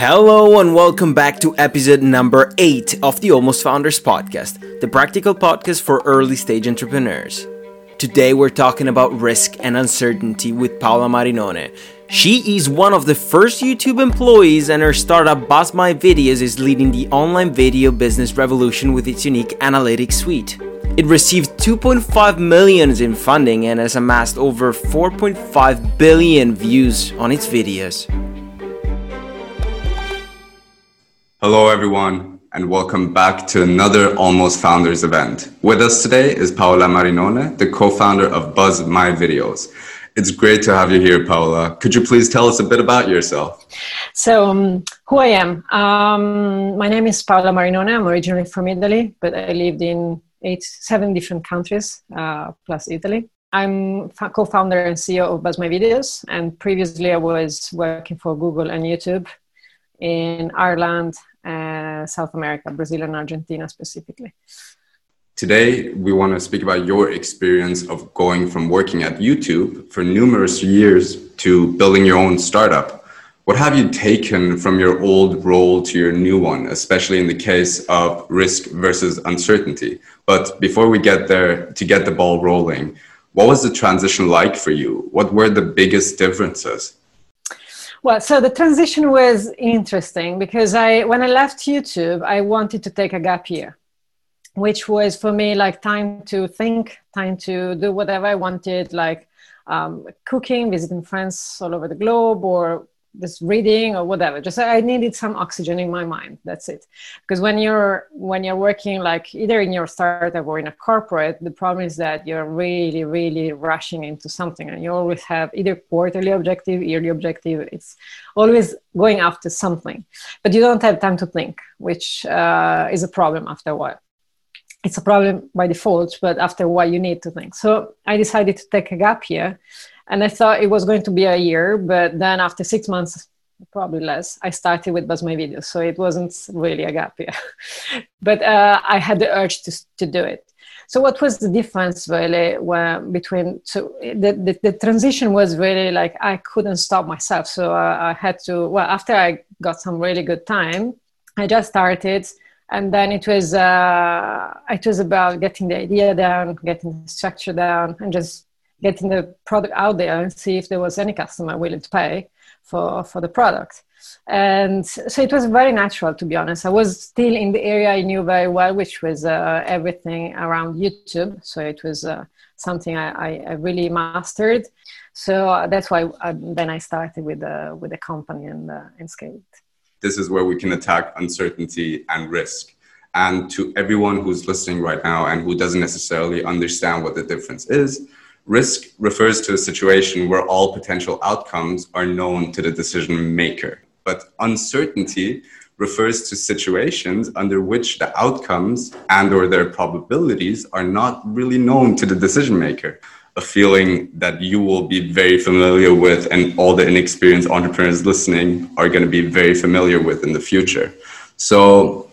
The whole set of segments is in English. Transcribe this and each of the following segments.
Hello and welcome back to episode number 8 of the Almost Founders podcast, the practical podcast for early stage entrepreneurs. Today we're talking about risk and uncertainty with Paola Marinone. She is one of the first YouTube employees and her startup Buzz My Videos is leading the online video business revolution with its unique analytics suite. It received 2.5 million in funding and has amassed over 4.5 billion views on its videos. Hello, everyone, and welcome back to another Almost Founders event. With us today is Paola Marinone, the co founder of Buzz My Videos. It's great to have you here, Paola. Could you please tell us a bit about yourself? So, um, who I am? Um, my name is Paola Marinone. I'm originally from Italy, but I lived in eight, seven different countries uh, plus Italy. I'm co-founder and CEO of Buzz My Videos, and previously I was working for Google and YouTube in Ireland, uh, South America, Brazil, and Argentina specifically. Today, we want to speak about your experience of going from working at YouTube for numerous years to building your own startup. What have you taken from your old role to your new one, especially in the case of risk versus uncertainty? But before we get there, to get the ball rolling, what was the transition like for you? What were the biggest differences? Well, so the transition was interesting because I, when I left YouTube, I wanted to take a gap year, which was for me like time to think, time to do whatever I wanted, like um, cooking, visiting friends all over the globe, or just reading or whatever. Just i needed some oxygen in my mind. That's it. Because when you're when you're working like either in your startup or in a corporate the problem is that you're really really rushing into something and you always have either quarterly objective yearly objective. It's always going after something. But you don't have time to think which uh, is a problem after a while it's a problem by default but after a while you need to think so i decided to take a gap here and I thought it was going to be a year, but then after six months, probably less, I started with Buzz My Videos. So it wasn't really a gap year, but uh, I had the urge to, to do it. So what was the difference really when, between, so the, the, the, transition was really like, I couldn't stop myself. So uh, I had to, well, after I got some really good time, I just started and then it was uh, it was about getting the idea down, getting the structure down, and just getting the product out there and see if there was any customer willing to pay for for the product. And so it was very natural to be honest. I was still in the area i knew very well which was uh, everything around youtube. So it was uh, something I, I, really mastered. So that's why I, then i started with the with the company and uh, and scaled this is where we can attack uncertainty and risk and to everyone who's listening right now and who doesn't necessarily understand what the difference is Risk refers to a situation where all potential outcomes are known to the decision maker. But uncertainty refers to situations under which the outcomes and or their probabilities are not really known to the decision maker a feeling that you will be very familiar with and all the inexperienced entrepreneurs listening are going to be very familiar with in the future so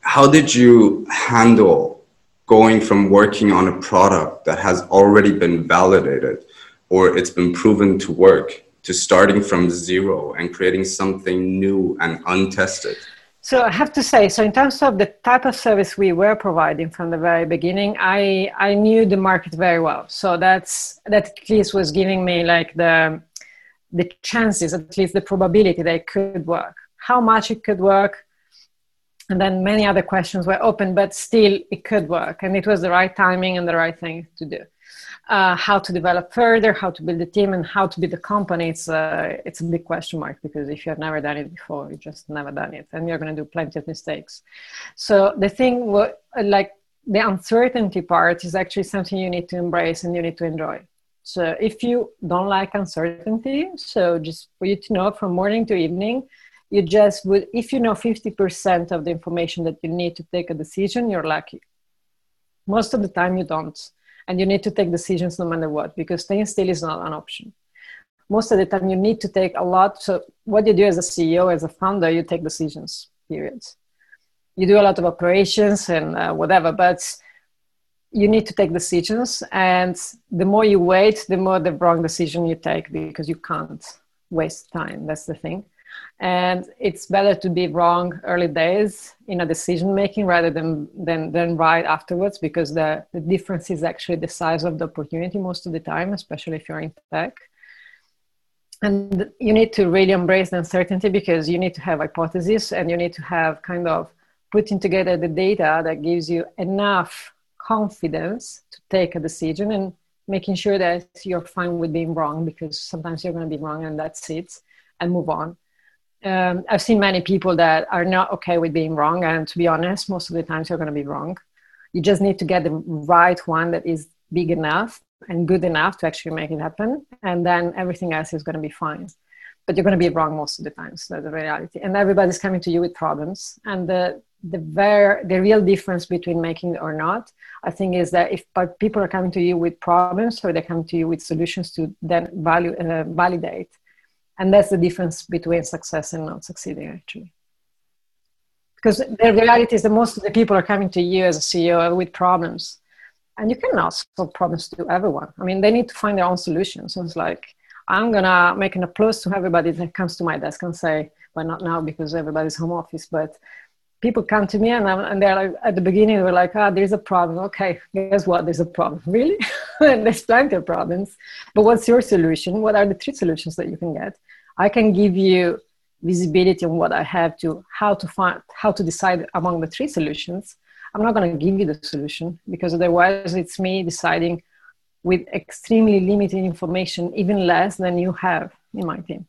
how did you handle going from working on a product that has already been validated or it's been proven to work to starting from zero and creating something new and untested? So I have to say, so in terms of the type of service we were providing from the very beginning, I I knew the market very well. So that's that at least was giving me like the the chances, at least the probability that it could work. How much it could work, and then many other questions were open but still it could work and it was the right timing and the right thing to do uh, how to develop further how to build a team and how to build a company it's a, uh, it's a big question mark because if you have never done it before you just never done it and you're going to do plenty of mistakes. So the thing like the uncertainty part is actually something you need to embrace and you need to enjoy. So if you don't like uncertainty so just for you to know from morning to evening you just would if you know 50% of the information that you need to take a decision you're lucky. Most of the time you don't and you need to take decisions no matter what because staying still is not an option. Most of the time you need to take a lot. So what you do as a ceo as a founder you take decisions period you do a lot of operations and uh, whatever but you need to take decisions. And the more you wait the more the wrong decision you take because you can't waste time. That's the thing and it's better to be wrong early days in a decision making rather than, than than right afterwards because the, the difference is actually the size of the opportunity most of the time especially if you're in tech. And you need to really embrace the uncertainty because you need to have hypotheses and you need to have kind of putting together the data that gives you enough confidence to take a decision and making sure that you're fine with being wrong because sometimes you're going to be wrong and that's it and move on um, I've seen many people that are not okay with being wrong, and to be honest, most of the times you're going to be wrong. You just need to get the right one that is big enough and good enough to actually make it happen, and then everything else is going to be fine. But you're going to be wrong most of the times. So That's the reality, and everybody's coming to you with problems. And the the very the real difference between making or not, I think, is that if people are coming to you with problems, or they come to you with solutions to then value uh, validate and that's the difference between success and not succeeding actually. Because the reality is that most of the people are coming to you as a ceo with problems. And you cannot solve problems to everyone. I mean they need to find their own solutions so it's like i'm gonna make an applause to everybody that comes to my desk and say well not now because everybody's home office but people come to me and, I'm, and they're like at the beginning they were like ah oh, there's a problem. Okay guess what? There's a problem. Really there's plenty of problems. But what's your solution? What are the three solutions that you can get? I can give you visibility on what i have to how to find how to decide among the three solutions. I'm not going to give you the solution because otherwise it's me deciding with extremely limited information even less than you have in my team.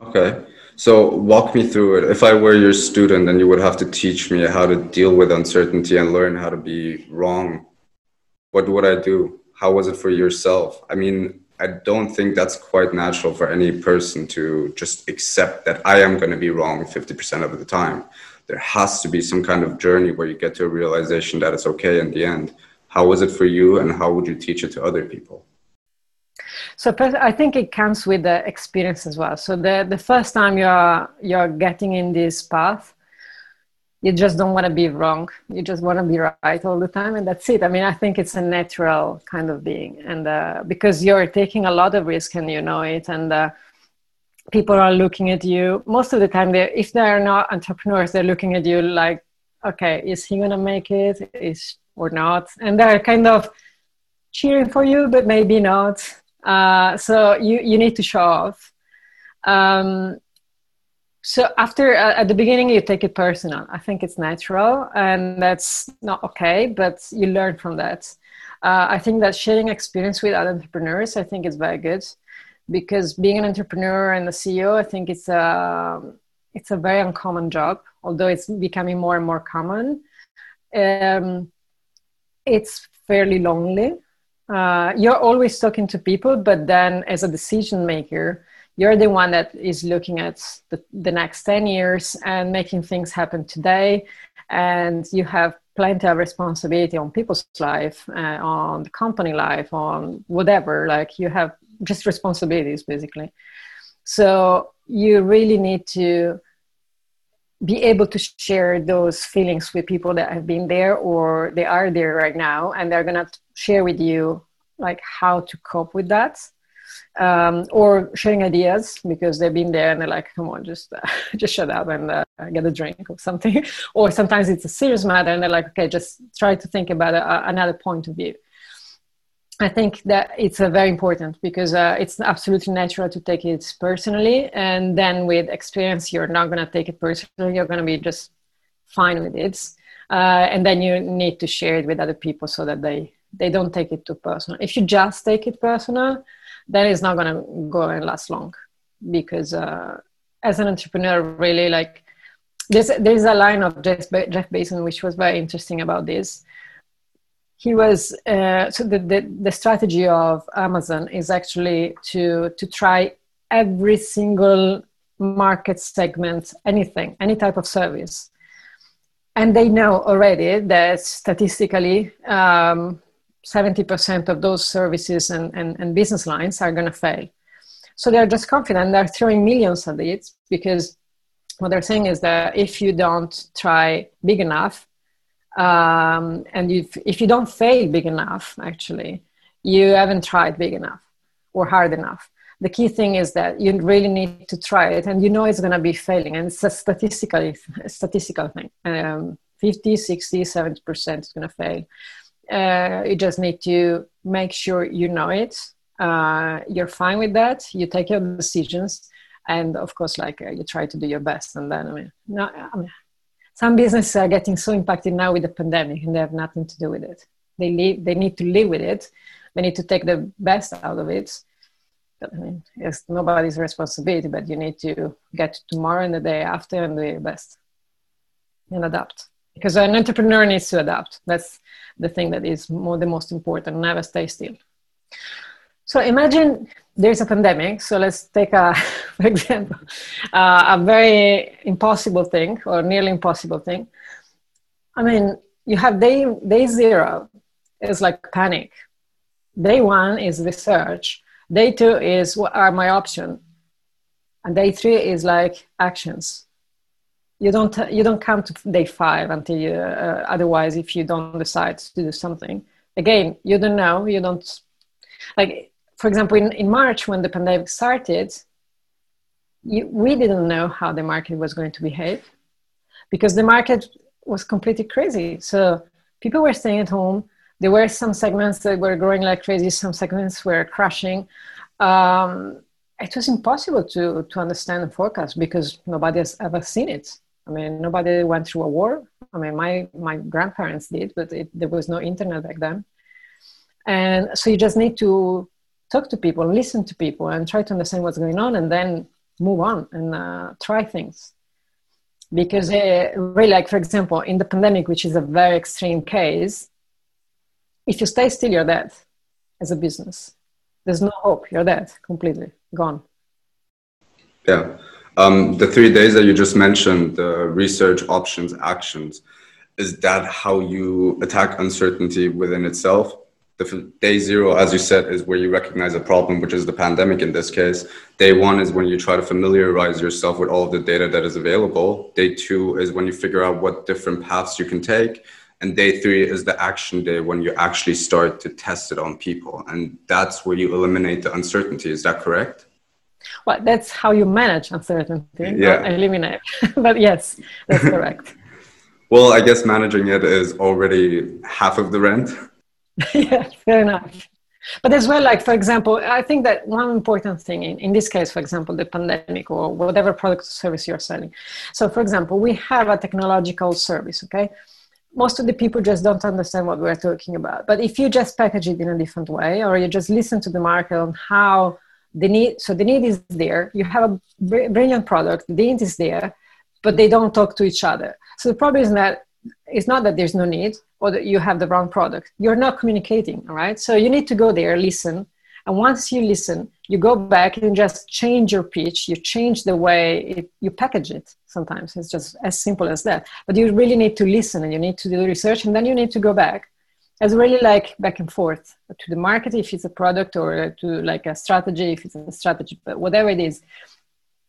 Okay. So walk me through it. If I were your student and you would have to teach me how to deal with uncertainty and learn how to be wrong, what would I do? How was it for yourself? I mean, I don't think that's quite natural for any person to just accept that I am going to be wrong 50% of the time. There has to be some kind of journey where you get to a realization that it's okay in the end. How was it for you and how would you teach it to other people? So I think it comes with the experience as well. So the, the first time you're you're getting in this path, you just don't want to be wrong. You just want to be right all the time, and that's it. I mean, I think it's a natural kind of being, and uh, because you're taking a lot of risk and you know it, and uh, people are looking at you. Most of the time, they if they are not entrepreneurs, they're looking at you like, okay, is he gonna make it? Is or not? And they're kind of cheering for you, but maybe not uh, so you, you need to show off. Um, so after uh, at the beginning you take it personal. I think it's natural and that's not okay but you learn from that. Uh, i think that sharing experience with other entrepreneurs i think is very good because being an entrepreneur and a ceo i think it's a it's a very uncommon job although it's becoming more and more common. Um, it's fairly lonely. Uh, you're always talking to people, but then as a decision maker, you're the one that is looking at the, the next 10 years and making things happen today. And you have plenty of responsibility on people's life, uh, on the company life, on whatever. Like you have just responsibilities basically. So you really need to be able to share those feelings with people that have been there or they are there right now and they're going to share with you like how to cope with that um, or sharing ideas because they've been there and they're like come on just uh, just shut up and uh, get a drink or something or sometimes it's a serious matter and they're like okay just try to think about a, another point of view I think that it's uh, very important because uh, it's absolutely natural to take it personally, and then with experience, you're not going to take it personally. You're going to be just fine with it, uh, and then you need to share it with other people so that they they don't take it too personal. If you just take it personal, then it's not going to go and last long because uh, as an entrepreneur, really like there's there's a line of Jeff, Jeff Bezos which was very interesting about this. He was uh, so the, the, the strategy of amazon is actually to to try every single market segment anything any type of service. And they know already that statistically um, 70% of those services and, and, and business lines are going to fail. So they're just confident. They're throwing millions at it because what they're saying is that if you don't try big enough um, and if, if you don't fail big enough actually you haven't tried big enough or hard enough. The key thing is that you really need to try it and you know it's going to be failing and it's a statistical statistical thing. Um, 50 60 70 percent is going to fail uh, you just need to make sure you know it. Uh, you're fine with that. You take your decisions. And of course like uh, you try to do your best. And then i mean, no, I mean some businesses are getting so impacted now with the pandemic and they have nothing to do with it. They live they need to live with it. They need to take the best out of it. But, I mean, it's nobody's responsibility, but you need to get to tomorrow and the day after and do your best and adapt. Because an entrepreneur needs to adapt. That's the thing that is more the most important. Never stay still. So imagine there's a pandemic. So let's take a, for example, uh, a very impossible thing or nearly impossible thing. I mean, you have day day zero is like panic. Day one is research. Day two is what are my options, and day three is like actions. You don't you don't come to day five until you. Uh, otherwise, if you don't decide to do something, again, you don't know. You don't like. For example, in, in March when the pandemic started, you, we didn't know how the market was going to behave because the market was completely crazy. So people were staying at home there were some segments that were growing like crazy some segments were crashing um, it was impossible to to understand and forecast because nobody has ever seen it i mean nobody went through a war i mean my my grandparents did but it, there was no internet back then and so you just need to talk to people listen to people and try to understand what's going on and then move on and uh, try things because uh, really like for example in the pandemic which is a very extreme case if you stay still, you're dead as a business. There's no hope. You're dead completely, gone. Yeah. Um, the three days that you just mentioned, the research, options, actions, is that how you attack uncertainty within itself? The day zero, as you said, is where you recognize a problem, which is the pandemic in this case. Day one is when you try to familiarize yourself with all of the data that is available. Day two is when you figure out what different paths you can take and day three is the action day when you actually start to test it on people and that's where you eliminate the uncertainty is that correct well that's how you manage uncertainty yeah. eliminate. But yes that's correct. Well i guess managing it is already half of the rent. Yeah fair enough. But as well like for example i think that one important thing in, in this case for example the pandemic or whatever product or service you're selling. So for example we have a technological service okay? Most of the people just don't understand what we're talking about. But if you just package it in a different way, or you just listen to the market on how the need, so the need is there, you have a brilliant product, the need is there, but they don't talk to each other. So the problem is that it's not that there's no need or that you have the wrong product. You're not communicating, all right? So you need to go there, listen, and once you listen, you go back and just change your pitch. You change the way it, you package it. Sometimes it's just as simple as that. But you really need to listen and you need to do research and then you need to go back. It's really like back and forth to the market if it's a product or to like a strategy if it's a strategy. But whatever it is,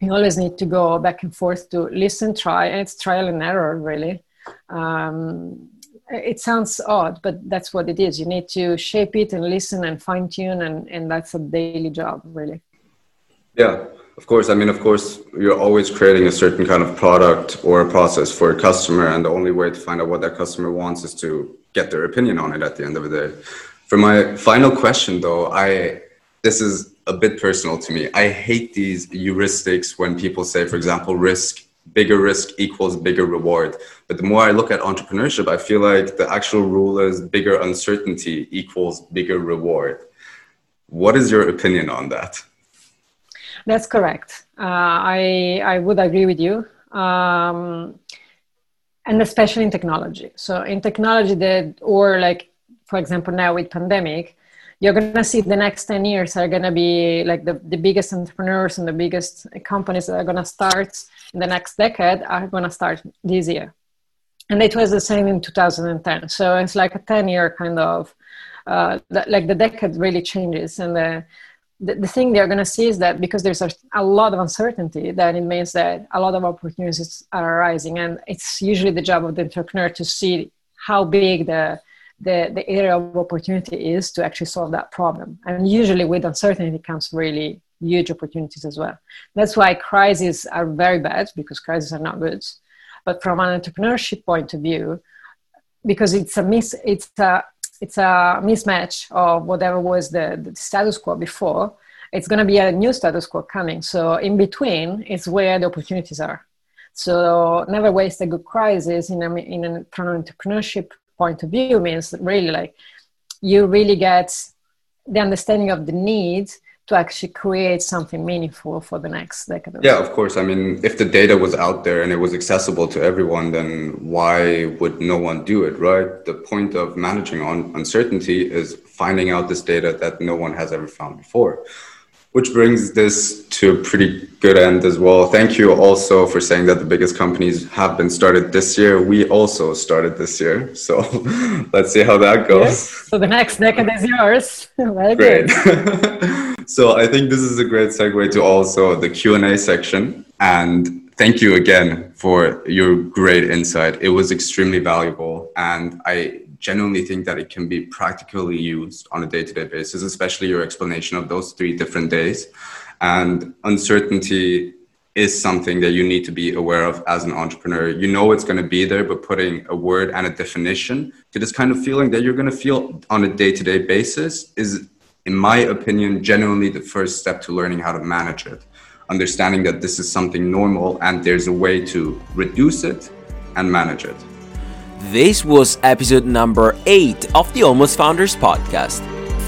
you always need to go back and forth to listen, try, and it's trial and error really. Um, it sounds odd, but that's what it is. You need to shape it and listen and fine tune, and, and that's a daily job, really. Yeah, of course. I mean, of course, you're always creating a certain kind of product or a process for a customer, and the only way to find out what that customer wants is to get their opinion on it at the end of the day. For my final question, though, I this is a bit personal to me. I hate these heuristics when people say, for example, risk bigger risk equals bigger reward. But the more I look at entrepreneurship, I feel like the actual rule is bigger uncertainty equals bigger reward. What is your opinion on that? That's correct. Uh, I I would agree with you, um, and especially in technology. So in technology, that or like for example now with pandemic, you're to see the next 10 years are to be like the, the biggest entrepreneurs and the biggest companies that are to start in the next decade are to start this year and it was the same in 2010 so it's like a 10 year kind of uh, like the decade really changes and the, the, the thing they're going to see is that because there's a, a lot of uncertainty that it means that a lot of opportunities are arising and it's usually the job of the entrepreneur to see how big the the, the area of opportunity is to actually solve that problem. And usually with uncertainty comes really huge opportunities as well. That's why crises are very bad because crises are not good. But from an entrepreneurship point of view, because it's a miss, it's a it's a mismatch of whatever was the, the status quo before. It's going to be a new status quo coming. So in between is where the opportunities are. So never waste a good crisis in a, in an entrepreneurship point of view means really like you really get the understanding of the need to actually create something meaningful for the next decade. Yeah, of course. I mean, if the data was out there and it was accessible to everyone, then why would no one do it, right? The point of managing on uncertainty is finding out this data that no one has ever found before. Which brings this to a pretty good end as well. Thank you also for saying that the biggest companies have been started this year. We also started this year. So let's see how that goes. Yes. So the next decade is yours. Very great. so I think this is a great segue to also the Q&A section. And thank you again for your great insight. It was extremely valuable. And I genuinely think that it can be practically used on a day-to-day basis, especially your explanation of those three different days. And uncertainty is something that you need to be aware of as an entrepreneur. You know it's going to be there, but putting a word and a definition to this kind of feeling that you're going to feel on a day-to-day basis is, in my opinion, genuinely the first step to learning how to manage it. Understanding that this is something normal and there's a way to reduce it and manage it. This was episode number 8 of the Almost Founders podcast.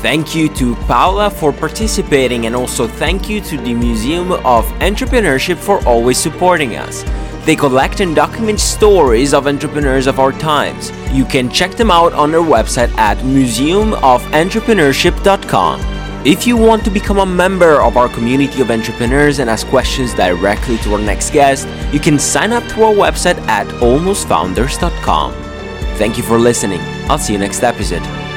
Thank you to Paola for participating, and also thank you to the Museum of Entrepreneurship for always supporting us. They collect and document stories of entrepreneurs of our times. You can check them out on their website at museumofentrepreneurship.com. If you want to become a member of our community of entrepreneurs and ask questions directly to our next guest, you can sign up to our website at almostfounders.com. Thank you for listening. I'll see you next episode.